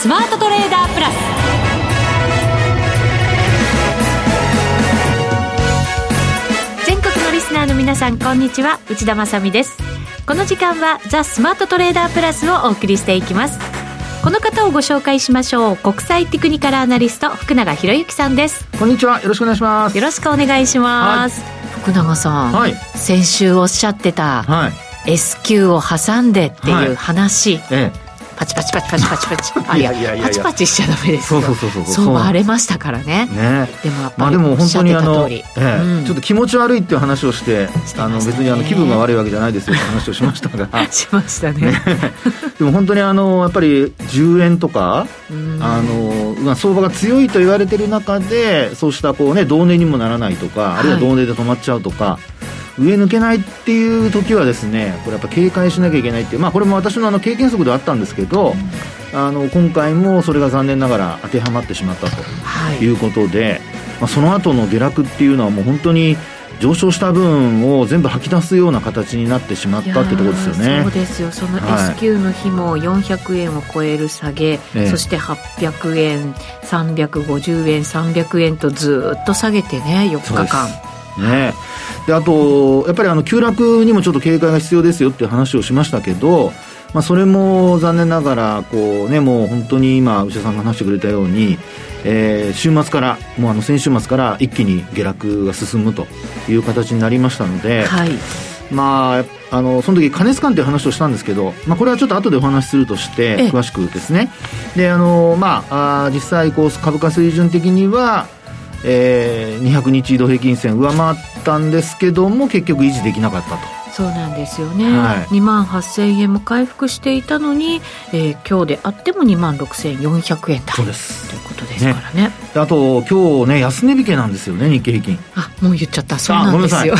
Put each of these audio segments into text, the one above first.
スマートトレーダープラス。全国のリスナーの皆さんこんにちは。内田まさです。この時間はザ・スマートトレーダープラスをお送りしていきます。この方をご紹介しましょう。国際テクニカルアナリスト福永博之さんです。こんにちは。よろしくお願いします。よろしくお願いします、はい、福永さん、はい、先週おっしゃってた、はい、S q を挟んでっていう話、はい。ええパチパチパチパチパチパチ。あ いやいやいや。パチパチしちゃダメですそうそうそうそうそう。割れましたからね。ね。でもやっぱり、まあ、でも本当にあの、ええうん、ちょっと気持ち悪いっていう話をして、あの別にあの気分が悪いわけじゃないですよって話をしましたが。しましたね、ね、でも本当にあのやっぱり10円とか、あのまあ、相場が強いと言われてる中でそうしたこうね同値にもならないとか、はい、あるいは同値で止まっちゃうとか上抜けないっていう時はですねこれやっぱ警戒しなきゃいけないっていう、まあ、これも私のあの経験則ではあったんですけど、うん、あの今回もそれが残念ながら当てはまってしまったとい。うことで、はい、まあ、その後の下落っていうのはもう本当に上昇した分を全部吐き出すような形になってしまったってところですよね。そうですよ。その S q の日も400円を超える下げ、はい、そして800円350円300円とずっと下げてね4日間ね。であとやっぱりあの急落にもちょっと警戒が必要ですよっていう話をしましたけど、まあ、それも残念ながらこうねもう本当に今内田さんが話してくれたように、えー、週末からもうあの先週末から一気に下落が進むという形になりましたので、はい、まああのその時加熱感という話をしたんですけど、まあ、これはちょっと後でお話しするとして詳しくですね。であの、まあ、あ実際こう株価水準的にはえー、200日移動平均線上回ったんですけども結局維持できなかったと。そうなんですよね、はい、2万8000円も回復していたのに、えー、今日であっても2万6400円だ。そうです。ということですからね、ね、あと今日ね安値引けなんですよね日経平均。あもう言っちゃった。そうなんですよ。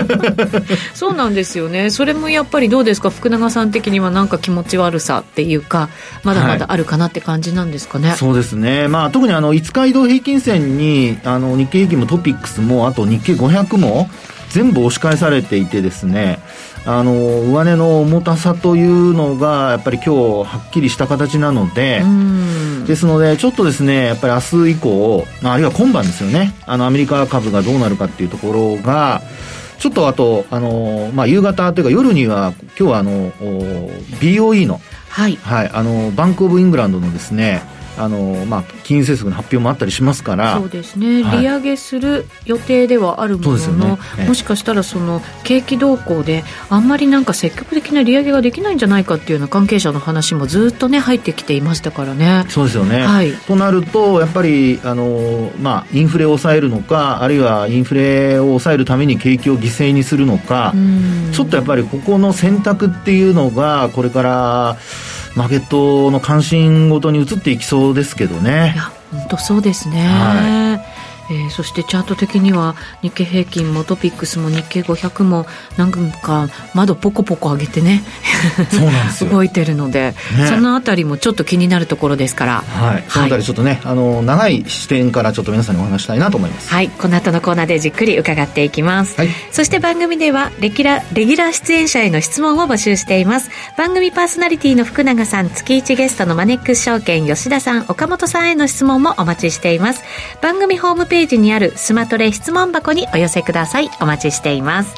そうなんですよね。それもやっぱりどうですか？福永さん的にはなんか気持ち悪さっていうかまだまだあるかなって感じなんですかね、はい、そうですね。まあ特にあの5日移動平均線にあの日経平均もトピックスもあと日経500も全部押し返されていてですねあの上値の重たさというのがやっぱり今日はっきりした形なのでですのでちょっとですねやっぱり明日以降あるいは今晩ですよねあのアメリカ株がどうなるかっていうところがちょっとあと、あのまあ、夕方というか夜には今日はあの BOE の,、はい。はい、あのバンク・オブ・イングランドのですねあのまあ、金融政策の発表もあったりしますから。そうですね、はい、利上げする予定ではあるものの、ね。ええ、もしかしたらその景気動向であんまりなんか積極的な利上げができないんじゃないかっていうような関係者の話もずっとね入ってきていましたからね。そうですよね、はい、となるとやっぱりあの、まあ、インフレを抑えるのかあるいはインフレを抑えるために景気を犠牲にするのかちょっとやっぱりここの選択っていうのがこれからマーケットの関心ごとに移っていきそうですけどね。いや本当そうですね、はいえー、そしてチャート的には日経平均もトピックスも日経500も何か窓ポコポコ上げてね。そうなんです 動いてるので、ね、そのあたりもちょっと気になるところですから、はい、そのあたりちょっとね、あの長い視点からちょっと皆さんにお話したいなと思います。はい。この後のコーナーでじっくり伺っていきます、はい、そして番組ではレギュラレギュラー出演者への質問を募集しています。番組パーソナリティの福永さん月1ゲストのマネックス証券吉田さん岡本さんへの質問もお待ちしています。番組ホームページにあるスマトレ質問箱にお寄せください。お待ちしています。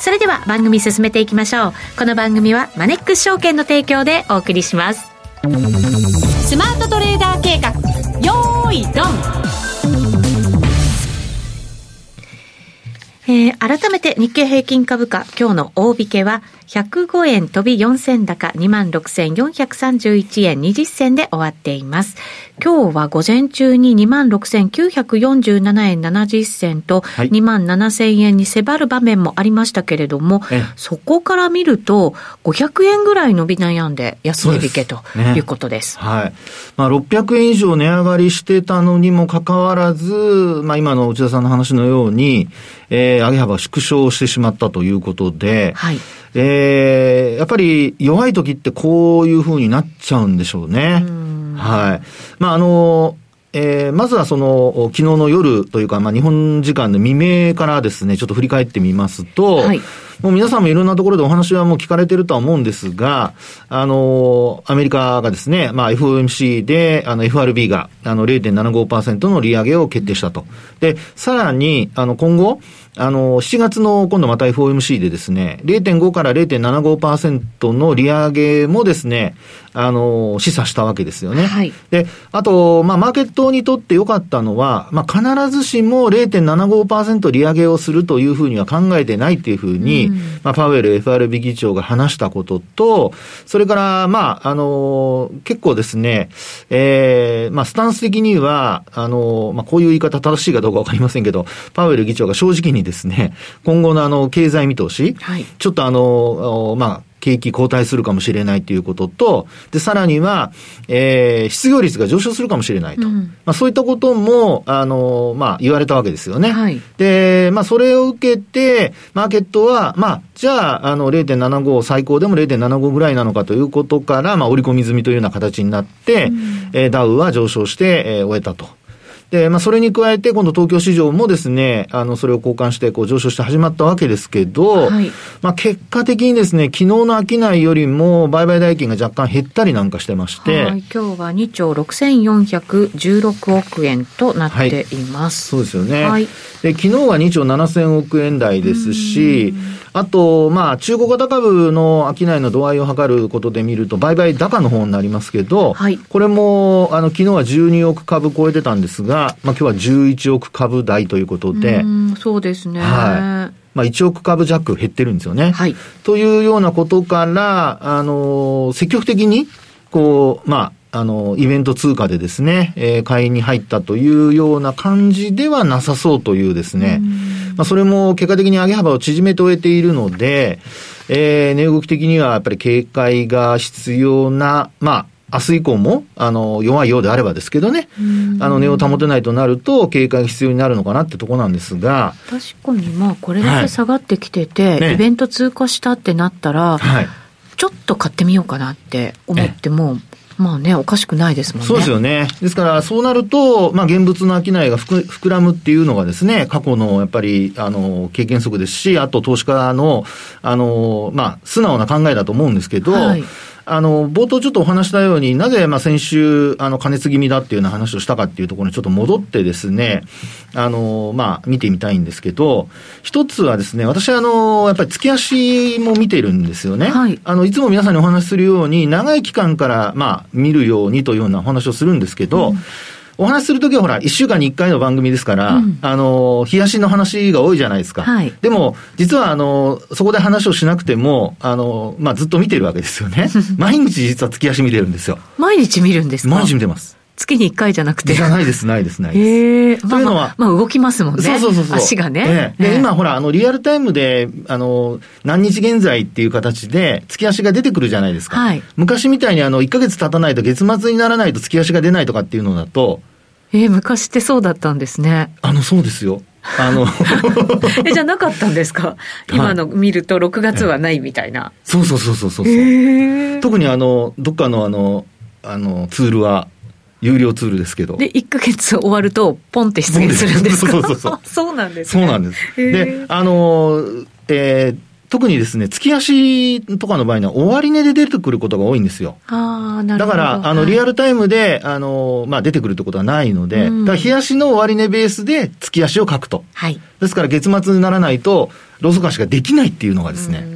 それでは番組進めていきましょう。この番組はマネックス証券の提供でお送りします。スマートトレーダー計画よーいドン。えー、改めて日経平均株価今日の大引けは105円飛び4銭高26,431円20銭で終わっています。今日は午前中に26,947円70銭と27,000円に迫る場面もありましたけれども、はい、そこから見ると500円ぐらい伸び悩んで安値引けということです。ですね、はい。まあ600円以上値上がりしてたのにもかかわらず、まあ今の内田さんの話のように、えー、上げ幅縮小してしまったということで、はい。えー、やっぱり弱い時ってこういうふうになっちゃうんでしょうね。うはい。まあ、あの、ええー、まずはその、昨日の夜というか、まあ、日本時間の未明からですね、ちょっと振り返ってみますと、はい、もう皆さんもいろんなところでお話はもう聞かれてるとは思うんですが、あの、アメリカがですね、まあ、FOMC で、あの、FRB が、あの、0.75%の利上げを決定したと。で、さらに、あの、今後、あの、7月の今度また FOMC でですね、0.5から0.75%の利上げもですね、あの、示唆したわけですよね。はい。で、あと、まあ、マーケットにとって良かったのは、まあ、必ずしも0.75%利上げをするというふうには考えてないっていうふうに、うん、まあ、パウエル FRB 議長が話したことと、それから、まあ、あの、結構ですね、ええー、まあ、スタンス的には、あの、まあ、こういう言い方正しいかどうかわかりませんけど、パウエル議長が正直にですね、今後のあの、経済見通し、はい、ちょっとあの、まあ、景気後退するかもしれないということと、で、さらには、えー、失業率が上昇するかもしれないと。うん、まあ、そういったことも、あの、まあ、言われたわけですよね。はい、で、まあ、それを受けて、マーケットは、まあ、じゃあ、あの、0.75、最高でも0.75ぐらいなのかということから、まあ、織り込み済みというような形になって、うん、えー、ダウは上昇して、えー、終えたと。で、まあ、それに加えて、今度東京市場もですね、あの、それを交換して、こう、上昇して始まったわけですけど、はい、まあ、結果的にですね、昨日の商いよりも、売買代金が若干減ったりなんかしてまして、はい、今日は2兆6416億円となっています。はい、そうですよね。はい。で、昨日は2兆7000億円台ですし、あと、まあ、中古型株の商いの度合いを測ることで見ると、売買高の方になりますけど、はい、これも、あの、昨日は12億株超えてたんですが、まあ、今日は11億株台ということで、そうですね。はい。まあ、1億株弱減ってるんですよね。はい。というようなことから、あの、積極的に、こう、まあ、あの、イベント通貨でですね、えー、買いに入ったというような感じではなさそうというですね、まあ、それも結果的に上げ幅を縮めて終えているので、えー、値動き的にはやっぱり警戒が必要な、まあ、明日以降も、あの、弱いようであればですけどね、あの、値を保てないとなると、警戒が必要になるのかなってとこなんですが。確かに、まあ、これだけ下がってきてて、はいね、イベント通過したってなったら、はい、ちょっと買ってみようかなって思っても、まあね、おかしくないですもんね。そうですよね。ですから、そうなると、まあ、現物の商いが膨らむっていうのがですね、過去のやっぱり、あの、経験則ですし、あと投資家の、あの、まあ、素直な考えだと思うんですけど、はいあの、冒頭ちょっとお話したように、なぜ、まあ、先週、あの、加熱気味だっていうような話をしたかっていうところにちょっと戻ってですね、あの、まあ、見てみたいんですけど、一つはですね、私あの、やっぱり月足も見てるんですよね。はい。あの、いつも皆さんにお話しするように、長い期間から、まあ、見るようにというようなお話をするんですけど、うんお話しするときはほら、一週間に一回の番組ですから、うん、あの、冷やしの話が多いじゃないですか。はい、でも、実はあの、そこで話をしなくても、あの、まあ、ずっと見てるわけですよね。毎日実は月足見てるんですよ。毎日見るんですか？毎日見てます。月に1回じゃなくて。じゃないです、ないです、ないです。へというのは、まあ、まあ、動きますもんね。そうそうそうそう。足がね。で、今ほら、あの、リアルタイムで、あの、何日現在っていう形で、月足が出てくるじゃないですか。はい。昔みたいにあの、1ヶ月経たないと月末にならないと月足が出ないとかっていうのだと、えー、昔ってそうだったんですね。あの、そうですよ。あの え、じゃなかったんですか？今の見ると6月はないみたいな。そうそうそうそうそう。えー、特にあの、どっかのあの、あの、ツールは、有料ツールですけど。で、1か月終わると、ポンって出現するんですか？そうそうそう。そうなんですね。そうなんです。で、あの、えー、特にですね、月足とかの場合には終値で出てくることが多いんですよ。ああ、なるほど。だから、あの、リアルタイムで、あの、まあ、出てくるってことはないので、うん、だから、日足の終値ベースで月足を書くと。はい。ですから、月末にならないと、ローソク足ができないっていうのがですね、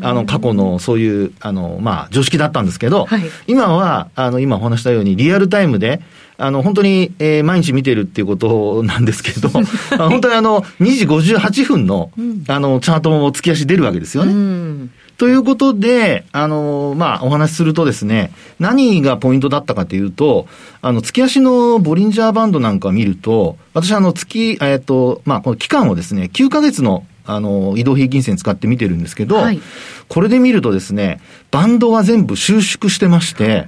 あの、過去のそういう、あの、まあ、常識だったんですけど、はい、今は、あの、今お話したように、リアルタイムで、あの、本当に、えー、毎日見てるっていうことなんですけど、本当にあの、2時58分の、うん、あの、チャートも月足出るわけですよね。うん、ということで、あの、まあ、お話しするとですね、何がポイントだったかというと、あの、月足のボリンジャーバンドなんか見ると、私あの、月、えっ、と、まあ、この期間をですね、9ヶ月のあの、移動平均線使って見てるんですけど、はい、これで見るとですね、バンドが全部収縮してまして、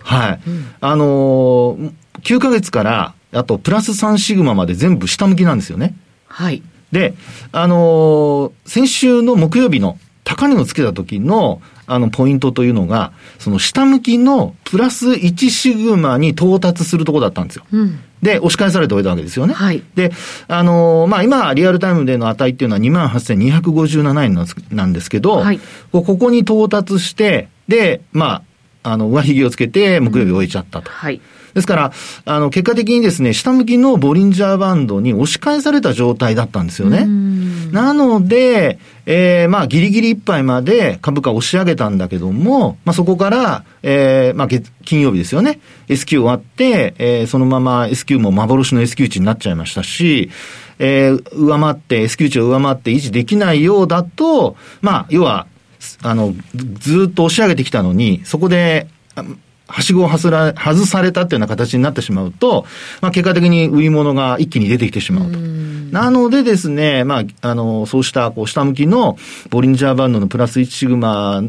はい。うん、あの9ヶ月から、あと、プラス3シグマまで全部下向きなんですよね。はい。で、あのー、先週の木曜日の高値をつけた時の、あの、ポイントというのが、その下向きのプラス1シグマに到達するところだったんですよ。うん、で、押し返されておいたわけですよね。はい。で、あのーまあ、今、リアルタイムでの値っていうのは28,257円なんですなんですけど、はいこここに到達して、で、まあ、あの、上髭をつけて、木曜日終えちゃったと。はい。ですから、あの、結果的にですね、下向きのボリンジャーバンドに押し返された状態だったんですよね。なので、えーまあ、ギリギリいっぱいまで株価を押し上げたんだけども、まあ、そこから、えーまあ、金曜日ですよね。S q 終わって、えーそのまま S q も幻の S q 値になっちゃいましたし、えー上回って、S q 値を上回って維持できないようだと、まあ、要は、あの、ずっと押し上げてきたのに、そこで、はしごを外ら外されたっていうような形になってしまうと、まあ、結果的に売り物が一気に出てきてしまうと。なのでですね、まあ、あの、そうした、こう、下向きのボリンジャーバンドのプラス1シグマ、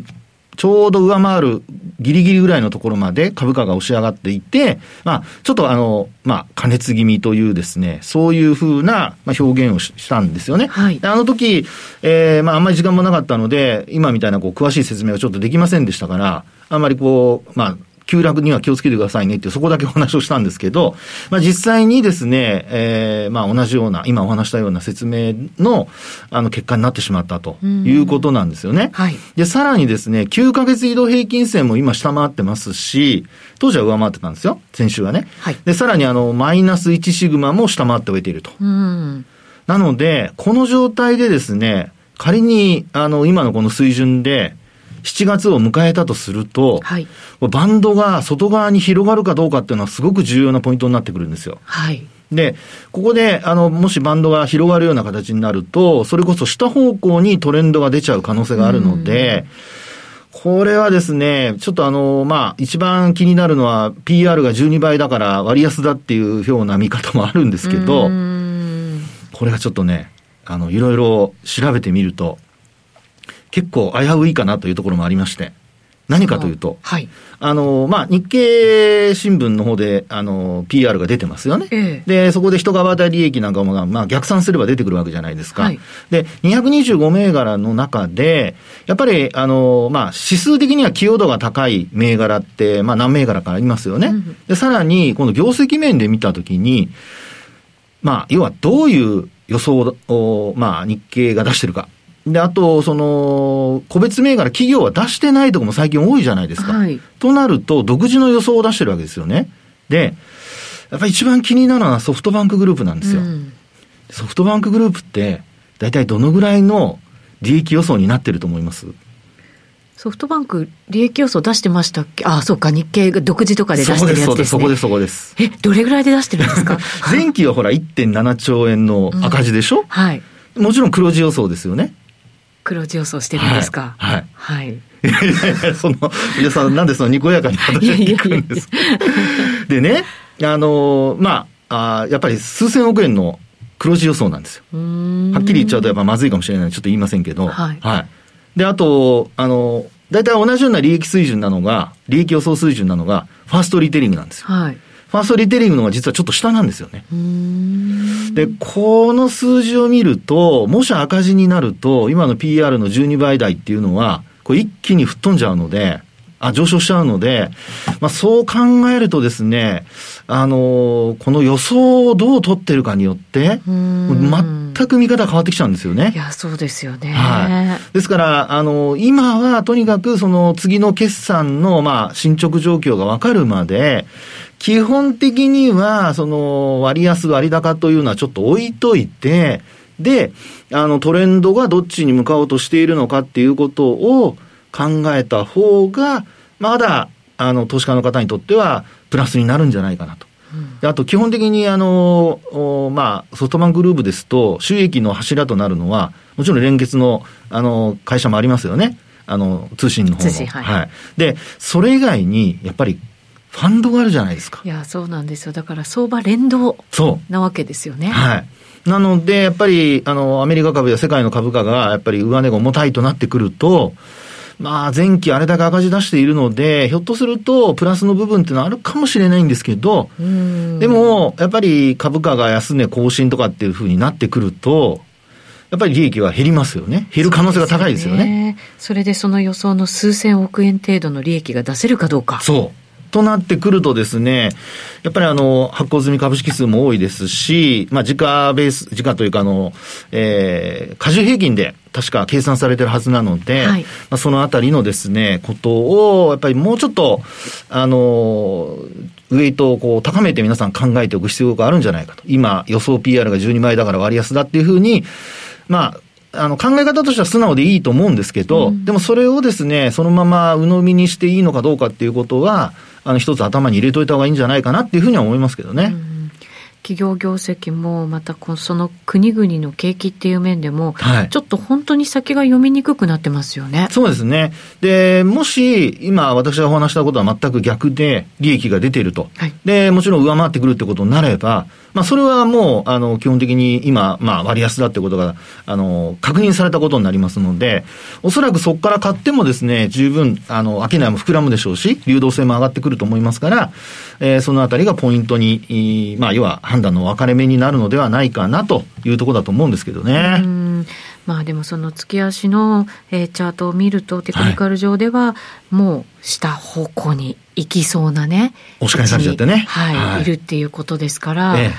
ちょうど上回るギリギリぐらいのところまで株価が押し上がっていて、まあ、ちょっとあの、まあ、加熱気味というですね、そういうふうな、まあ、表現をししたんですよね。はいであの時、えーまあ、あんまり時間もなかったので、今みたいな、こう、詳しい説明がちょっとできませんでしたから、あんまりこう、まあ、急落には気をつけてくださいねっていう、そこだけお話をしたんですけど、まあ実際にですね、えーまあ同じような、今お話したような説明の、あの結果になってしまったということなんですよね。はいで、さらにですね、9ヶ月移動平均線も今下回ってますし、当時は上回ってたんですよ。先週はね。はいで、さらにあの、マイナス1シグマも下回っておいていると。うん。なので、この状態でですね、仮に、あの、今のこの水準で、7月を迎えたとすると、はい。バンドが外側に広がるかどうかっていうのはすごく重要なポイントになってくるんですよ。はい。で、ここで、あの、もしバンドが広がるような形になると、それこそ下方向にトレンドが出ちゃう可能性があるので、これはですね、ちょっとあの、まあ、一番気になるのは、PR が12倍だから割安だっていうような見方もあるんですけど、うんこれがちょっとね、あの、いろいろ調べてみると、結構危ういかなというところもありまして、何かというと、はい。あの、まあ、日経新聞の方で、あの、PR が出てますよね。ええで、そこで人が当利益なんかも、まあ、逆算すれば出てくるわけじゃないですか。はいで、225銘柄の中で、やっぱり、あの、まあ、指数的には寄与度が高い銘柄って、まあ、何銘柄かありますよね。うんで、さらに、この業績面で見たときに、まあ、要はどういう予想を、まあ、日経が出してるか。で、あと、その、個別銘柄、企業は出してないところも最近多いじゃないですか。はいとなると、独自の予想を出してるわけですよね。で、やっぱり一番気になるのはソフトバンクグループなんですよ。うんソフトバンクグループって、大体どのぐらいの利益予想になってると思います？ソフトバンク、利益予想出してましたっけ？あ、そうか、日経が独自とかで出してるやつですね。そこです、そこです、そこです。え、どれぐらいで出してるんですか？前期はほら1.7兆円の赤字でしょ、はい。もちろん黒字予想ですよね。黒字予想してるんですか？はいはい。いやいやその、いやさ、なんでそのにこやかに私は聞くんです。でね、あの、まあ、あーやっぱり数千億円の黒字予想なんですよ。はっきり言っちゃうとやっぱまずいかもしれないのでちょっと言いませんけど。はいで、あと、あの、大体同じような利益水準なのが、利益予想水準なのが、ファーストリテイリングなんですよ。はい。ファーストリテイリングの方が実はちょっと下なんですよね。で、この数字を見ると、もし赤字になると、今の PR の12倍台っていうのは、これ一気に吹っ飛んじゃうので、あ、上昇しちゃうので、まあそう考えるとですね、あのこの予想をどう取ってるかによって、全く見方変わってきちゃうんですよねい。や、そうですよね。はい。ですから、あの、今はとにかくその次の決算の、まあ、進捗状況がわかるまで、基本的には、その、割安割高というのはちょっと置いといて、で、あの、トレンドがどっちに向かおうとしているのかっていうことを考えた方が、まだ、あの、投資家の方にとっては、プラスになるんじゃないかなと。であと、基本的に、あの、おまあ、ソフトバンクグループですと、収益の柱となるのは、もちろん連結の、あの、会社もありますよね。あの、通信の方の。通信はいで、それ以外に、やっぱり、ファンドがあるじゃないですかい。や、そうなんですよ。だから相場連動そう。なわけですよね。はい。なので、やっぱり、あの、アメリカ株や世界の株価が、やっぱり上値が重たいとなってくると、まあ、前期あれだけ赤字出しているので、ひょっとすると、プラスの部分っていうのはあるかもしれないんですけど、でも、やっぱり株価が安値更新とかっていうふうになってくると、やっぱり利益は減りますよね。減る可能性が高いですよね。それでその予想の数千億円程度の利益が出せるかどうか。そう。となってくるとですね、やっぱりあの、発行済み株式数も多いですし、まあ、時価ベース、時価というかあの、えー、過重平均で確か計算されてるはずなので、はい、まあ、そのあたりのですね、ことを、やっぱりもうちょっと、あの、ウェイトをこう高めて皆さん考えておく必要があるんじゃないかと。今、予想 PR が12倍だから割安だっていうふうに、まあ、あの、考え方としては素直でいいと思うんですけど、うん、でもそれをですね、そのまま鵜呑みにしていいのかどうかっていうことは、あの、一つ頭に入れといた方がいいんじゃないかなっていうふうには思いますけどね。うん企業業績もまたその国々の景気っていう面でも、はい、ちょっと本当に先が読みにくくなってますよね。そうですね。で、もし今私がお話したことは全く逆で利益が出ていると。はい、で、もちろん上回ってくるってことになれば、まあ、それはもう、あの、基本的に今、まあ、割安だってことが、あの、確認されたことになりますので、おそらくそこから買ってもですね、十分、あの、商いも膨らむでしょうし、流動性も上がってくると思いますから、えー、そのあたりがポイントに、まあ、要は判断の分かれ目になるのではないかなというところだと思うんですけどね。まあでもその月足の、えー、チャートを見るとテクニカル上では、もう下方向に行きそうなね。押し返されちゃってね。はい、はい、いるっていうことですから、ええ、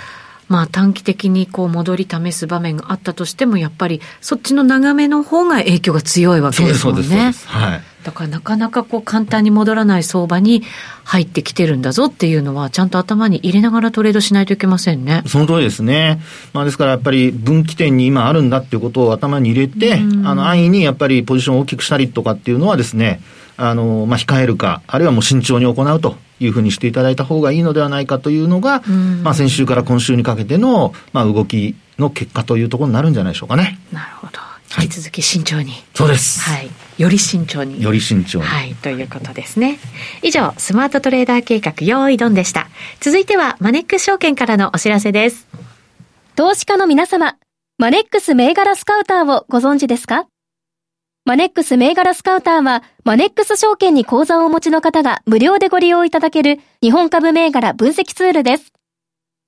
まあ短期的にこう戻り試す場面があったとしても、やっぱりそっちの長めの方が影響が強いわけですもんね。そうです、はい。だからなかなかこう簡単に戻らない相場に入ってきてるんだぞっていうのは、ちゃんと頭に入れながらトレードしないといけませんね。その通りですね。まあですからやっぱり分岐点に今あるんだっていうことを頭に入れて、あの安易にやっぱりポジションを大きくしたりとかっていうのはですね、あの、まあ控えるか、あるいはもう慎重に行うというふうにしていただいた方がいいのではないかというのが、まあ先週から今週にかけての、まあ動きの結果というところになるんじゃないでしょうかね。なるほど。引き続き慎重に、はい、そうですはいより慎重に。より慎重に。はいということですね。以上スマートトレーダー計画用意ドンでした。続いてはマネックス証券からのお知らせです。投資家の皆様マネックス銘柄スカウターをご存知ですか？マネックス銘柄スカウターは、マネックス証券に口座をお持ちの方が無料でご利用いただける日本株銘柄分析ツールです。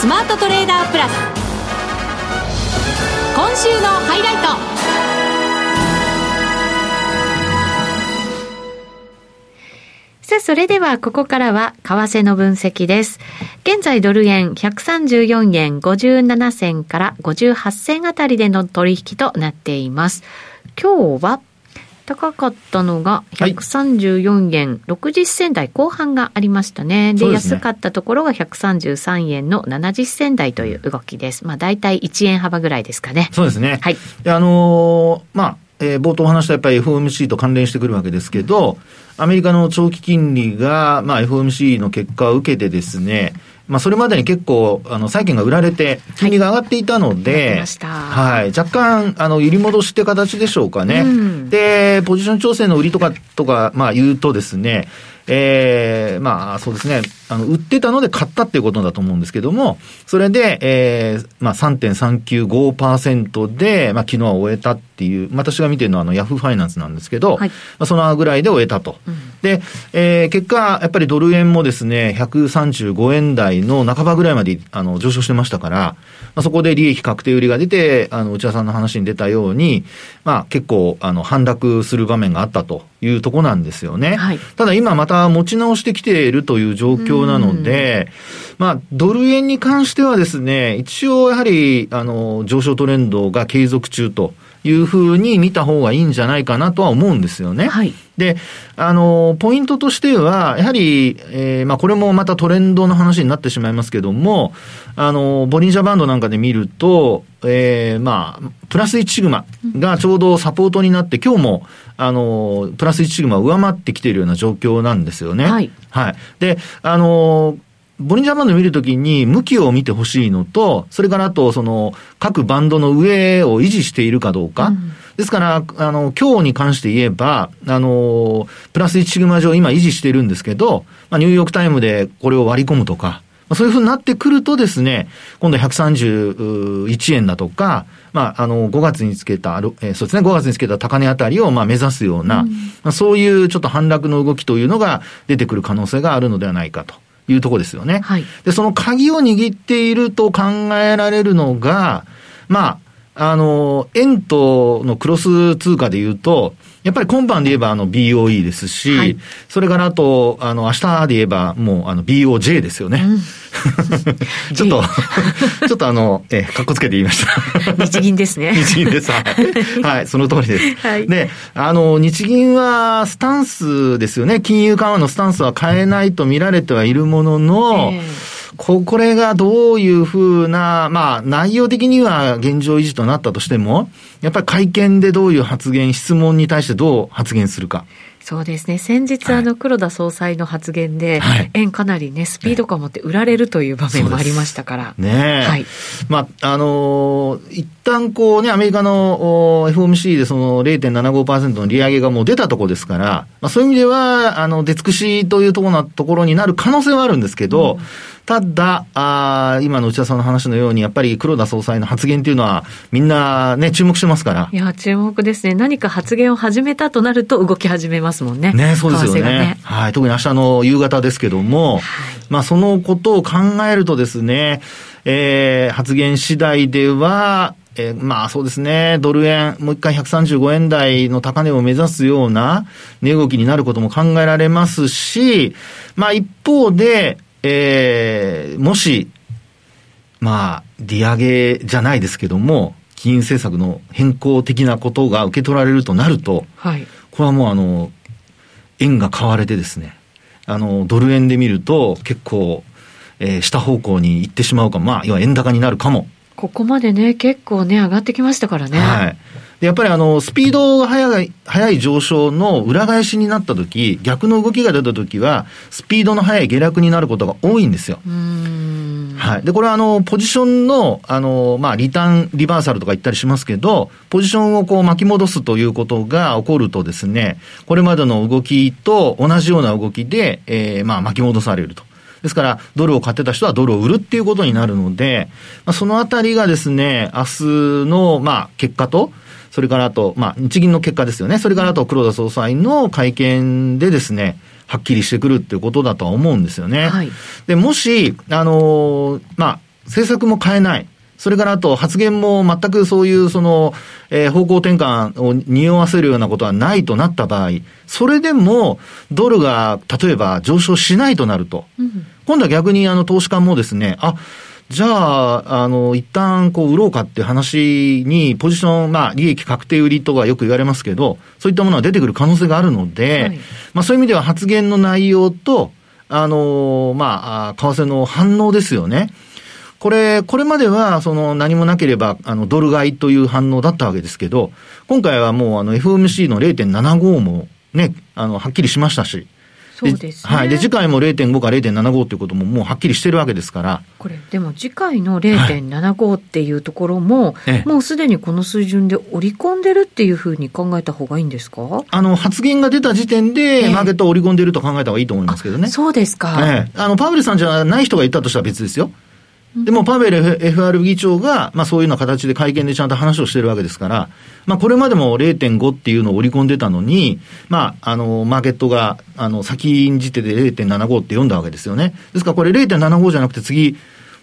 スマートトレーダープラス今週のハイライトさあ、それではここからは為替の分析です。現在ドル円134円57銭から58銭あたりでの取引となっています。今日は高かったのが134円60銭台後半がありましたね。で、ね、安かったところが133円の70銭台という動きです。まあ大体1円幅ぐらいですかね。そうですね。はい。で、あのー、まあ、えー、冒頭話したやっぱり FOMC と関連してくるわけですけど、アメリカの長期金利が、まあ、FOMC の結果を受けてですね、まあ、それまでに結構、あの、債券が売られて、金利が上がっていたので、はい、若干、あの、揺り戻しって形でしょうかね。うん、で、ポジション調整の売りとか、とか、まあ、言うとですね、えー、まあ、そうですね。あの、売ってたので買ったっていうことだと思うんですけども、それで、えー、まあ3.395%で、まあ昨日は終えたっていう、私が見てるのはあのヤフーファイナンスなんですけど、はい、まあそのぐらいで終えたと。うん、で、えー、結果、やっぱりドル円もですね、135円台の半ばぐらいまであの上昇してましたから、まあそこで利益確定売りが出て、あの、内田さんの話に出たように、まあ結構、あの、反落する場面があったというとこなんですよね。はい、ただ今また持ち直してきているという状況なので、まあ、ドル円に関してはですね、一応やはり、あの、上昇トレンドが継続中というふうに見た方がいいんじゃないかなとは思うんですよね。はい。で、あの、ポイントとしては、やはり、えー、まあ、これもまたトレンドの話になってしまいますけども、あの、ボリンジャーバンドなんかで見ると、えー、まあ、プラス1シグマがちょうどサポートになって、今日も、あの、プラス1シグマを上回ってきているような状況なんですよね。はい。はい。で、あの、ボリンジャーバンド見るときに向きを見てほしいのと、それからあと、その、各バンドの上を維持しているかどうか。うん、ですから、あの、今日に関して言えば、あの、プラス1シグマ上今維持しているんですけど、まあ、ニューヨークタイムでこれを割り込むとか、まあ、そういうふうになってくるとですね、今度131円だとか、まあ、あの、5月につけた、えー、そうですね、5月につけた高値あたりを、まあ、目指すような、うん、まあ、そういうちょっと反落の動きというのが出てくる可能性があるのではないかと。いうところですよね。はい、で、その鍵を握っていると考えられるのが、まあ、あの、円とのクロス通貨で言うと、やっぱり今晩で言えばあの BOE ですし、はい、それからあと、あの、明日で言えばもうあの BOJ ですよね。うん、ちょっと、ちょっとあの、え、かっこつけて言いました。日銀ですね。日銀です。はい、その通りです。はい、で、あの、日銀はスタンスですよね。金融緩和のスタンスは変えないと見られてはいるものの、えーこ、これがどういうふうな、まあ、内容的には現状維持となったとしても、やっぱり会見でどういう発言、質問に対してどう発言するか。そうですね。先日、あの、黒田総裁の発言で、はい、円かなりね、スピード感を持って売られるという場面もありましたから。ねはい。まあ、あのー、一旦こうね、アメリカの FOMC でその0.75%の利上げがもう出たところですから、まあそういう意味では、あの、出尽くしというところのところになる可能性はあるんですけど、うんただ、あ今の内田さんの話のように、やっぱり黒田総裁の発言っていうのは、みんなね、注目してますから。いや、注目ですね。何か発言を始めたとなると、動き始めますもんね。ね、そうですよね。ねはい。特に明日の夕方ですけども、はい、まあ、そのことを考えるとですね、えー、発言次第では、えー、まあそうですね、ドル円、もう一回135円台の高値を目指すような値動きになることも考えられますし、まあ一方で、えー、もし、まあ、利上げじゃないですけども、金融政策の変更的なことが受け取られるとなると、はい、これはもうあの、円が買われてですね、あの、ドル円で見ると結構、えー、下方向に行ってしまうかまあ、要は円高になるかも。ここまでね、結構ね、上がってきましたからね。はい。で、やっぱりあの、スピードが速い、速い上昇の裏返しになったとき、逆の動きが出たときは、スピードの速い下落になることが多いんですよ。はい。で、これはあの、ポジションの、あの、まあ、リターンリバーサルとか言ったりしますけど、ポジションをこう巻き戻すということが起こるとですね、これまでの動きと同じような動きで、えー、まあ、巻き戻されると。ですから、ドルを買ってた人はドルを売るっていうことになるので、まあ、そのあたりがですね、明日の、まあ、結果と、それからあと、まあ、日銀の結果ですよね。それからあと、黒田総裁の会見でですね、はっきりしてくるっていうことだとは思うんですよね。はい、で、もし、あのー、まあ、政策も変えない。それからあと発言も全くそういうその、えー、方向転換を匂わせるようなことはないとなった場合、それでもドルが例えば上昇しないとなると、うん、今度は逆にあの投資家もですね、あ、じゃあ、あの、一旦こう売ろうかって話に、ポジション、まあ、利益確定売りとかよく言われますけど、そういったものは出てくる可能性があるので、はい、まあそういう意味では発言の内容と、あの、まあ、為替の反応ですよね。これ、これまでは、その何もなければ、あの、ドル買いという反応だったわけですけど、今回はもう、あの、FOMC の0.75もね、あの、はっきりしましたし、そうですね。はい。で、次回も0.5か0.75っていうことももうはっきりしてるわけですから。これ、でも次回の0.75っていうところも、はい、もうすでにこの水準で織り込んでるっていうふうに考えた方がいいんですか？あの、発言が出た時点で、マーケットを織り込んでると考えた方がいいと思いますけどね。そうですか。ええ。あの、パウエルさんじゃない人が言ったとしたら別ですよ。でもパウエル FR 議長が、まあそういうような形で会見でちゃんと話をしてるわけですから、まあこれまでも0.5っていうのを織り込んでたのに、まああの、マーケットが、あの、先んじてで0.75って読んだわけですよね。ですからこれ0.75じゃなくて次、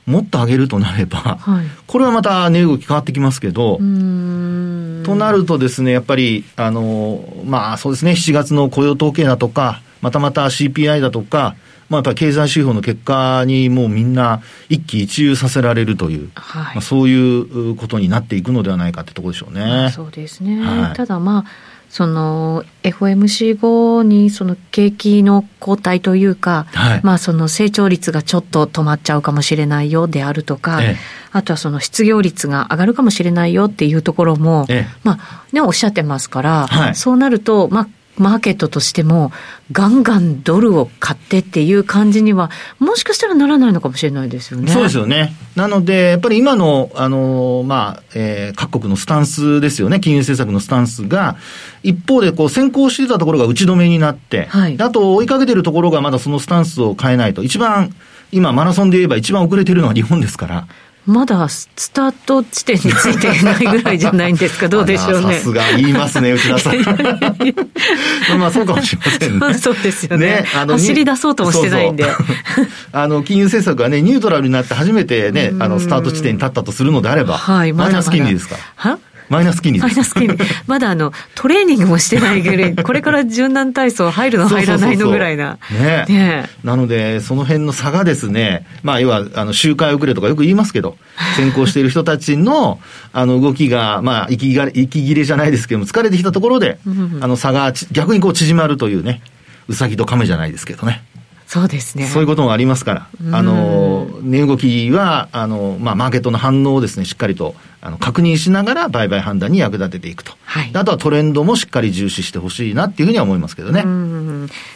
もっと上げるとなれば、はい、これはまた値動き変わってきますけど、となるとですね、やっぱり、あの、まあそうですね、7月の雇用統計だとか、またまた CPI だとか、まあ、やっぱり経済指標の結果にもうみんな一喜一憂させられるという、はい、まあ、そういうことになっていくのではないかってところでしょうね。そうですね、はい、ただまあその FOMC 後にその景気の後退というか、はい、まあその成長率がちょっと止まっちゃうかもしれないよであるとか、ええ、あとはその失業率が上がるかもしれないよっていうところも、え、まあね、おっしゃってますから、はい、そうなると、まあマーケットとしても、ガンガンドルを買ってっていう感じには、もしかしたらならないのかもしれないですよね。そうですよね。なので、やっぱり今の、あの、まあ、えー、各国のスタンスですよね、金融政策のスタンスが、一方でこう先行していたところが打ち止めになって、はい、あと追いかけてるところがまだそのスタンスを変えないと、一番、今マラソンで言えば一番遅れてるのは日本ですから。まだスタート地点についていないぐらいじゃないんですか、どうでしょうね。さすが言いますね、内田さん。まあそうかもしれませんね。そうですよね。ねあの走り出そうともしてないんで。そうそう あの、金融政策がね、ニュートラルになって初めてね、あの、スタート地点に立ったとするのであれば、はい、まだまだマイナス金利ですか？は？マイナス金利マイナス金利。まだあの、トレーニングもしてないぐらい、これから柔軟体操入るの入らないのぐらいな。ねねなので、その辺の差がですね、まあ、要は、あの、周回遅れとかよく言いますけど、先行している人たちの、あの、動きが、まあ、息が息切れじゃないですけども、疲れてきたところで、あの、差が逆にこう縮まるというね、うさぎと亀じゃないですけどね。そうですね。そういうこともありますから、あの、値動きは、あの、まあ、マーケットの反応をですね、しっかりとあの確認しながら売買判断に役立てていくと、はい、あとはトレンドもしっかり重視してほしいなっていうふうには思いますけどね。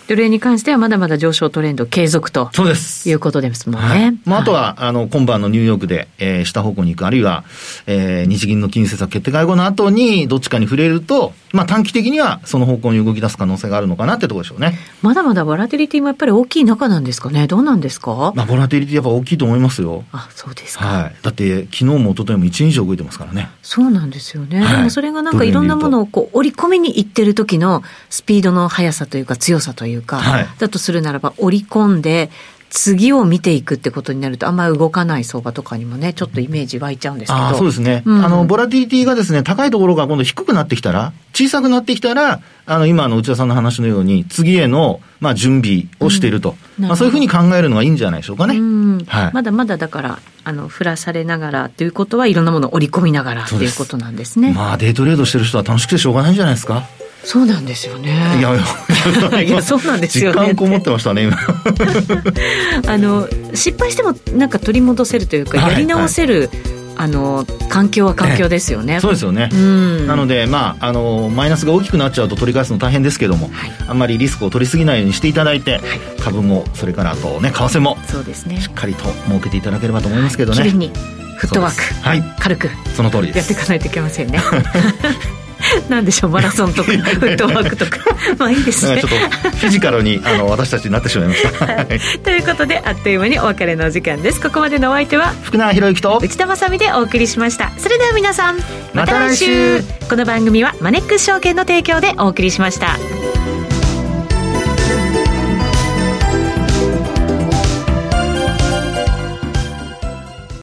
ドル円に関してはまだまだ上昇トレンド継続とそうです。いうことですもんね。はい、まあ、あとは、あの今晩のニューヨークで、えー、下方向に行く、あるいは、えー、日銀の金融政策決定会合の後にどっちかに触れると、まあ、短期的にはその方向に動き出す可能性があるのかなってところでしょうね。まだまだボラティリティもやっぱり大きい中なんですかね、どうなんですか、まあ、ボラティリティやっぱ大きいと思いますよ。あそうですか、はい、だって昨日も一昨日も1日以上動いてますからね。そうなんですよね、はい、でもそれがなんかいろんなものをこう織り込みにいってる時のスピードの速さというか強さというか、はい、だとするならば織り込んで次を見ていくってことになると、あんまり動かない相場とかにもね、ちょっとイメージ湧いちゃうんですけど。そうですね、うん、あの、ボラティリティがですね、高いところが今度低くなってきたら、小さくなってきたら、あの、今の内田さんの話のように、次への、まあ、準備をしていると。うん、まあ、そういうふうに考えるのがいいんじゃないでしょうかね。はい、まだまだだから、あの、振らされながらということは、いろんなものを織り込みながらということなんですね。まあ、デイトレードしてる人は楽しくてしょうがないんじゃないですか。そうなんですよね。いや いやそうなんですよね。時間こもってましたね今。あの失敗してもなんか取り戻せるというか、やり直せる。あの環境は環境ですよね。そうですよね。なので、まあ、あの、マイナスが大きくなっちゃうと取り返すの大変ですけども、はい、あんまりリスクを取りすぎないようにしていただいて、はい、株も、それからあとね、為替も、そうですね。しっかりと儲けていただければと思いますけどね。はい、に、フットワーク、はい、軽く、その通りやっていかないといけませんね。なんでしょうマラソンとか フットワークとか。まあいいですね。ちょっとフィジカルにあの 私たちになってしまいました、はい、ということであっという間にお別れのお時間です。ここまでのお相手は福永博之と内田まさでお送りしました。それでは皆さんまた来週,、この番組はマネックス証券の提供でお送りしました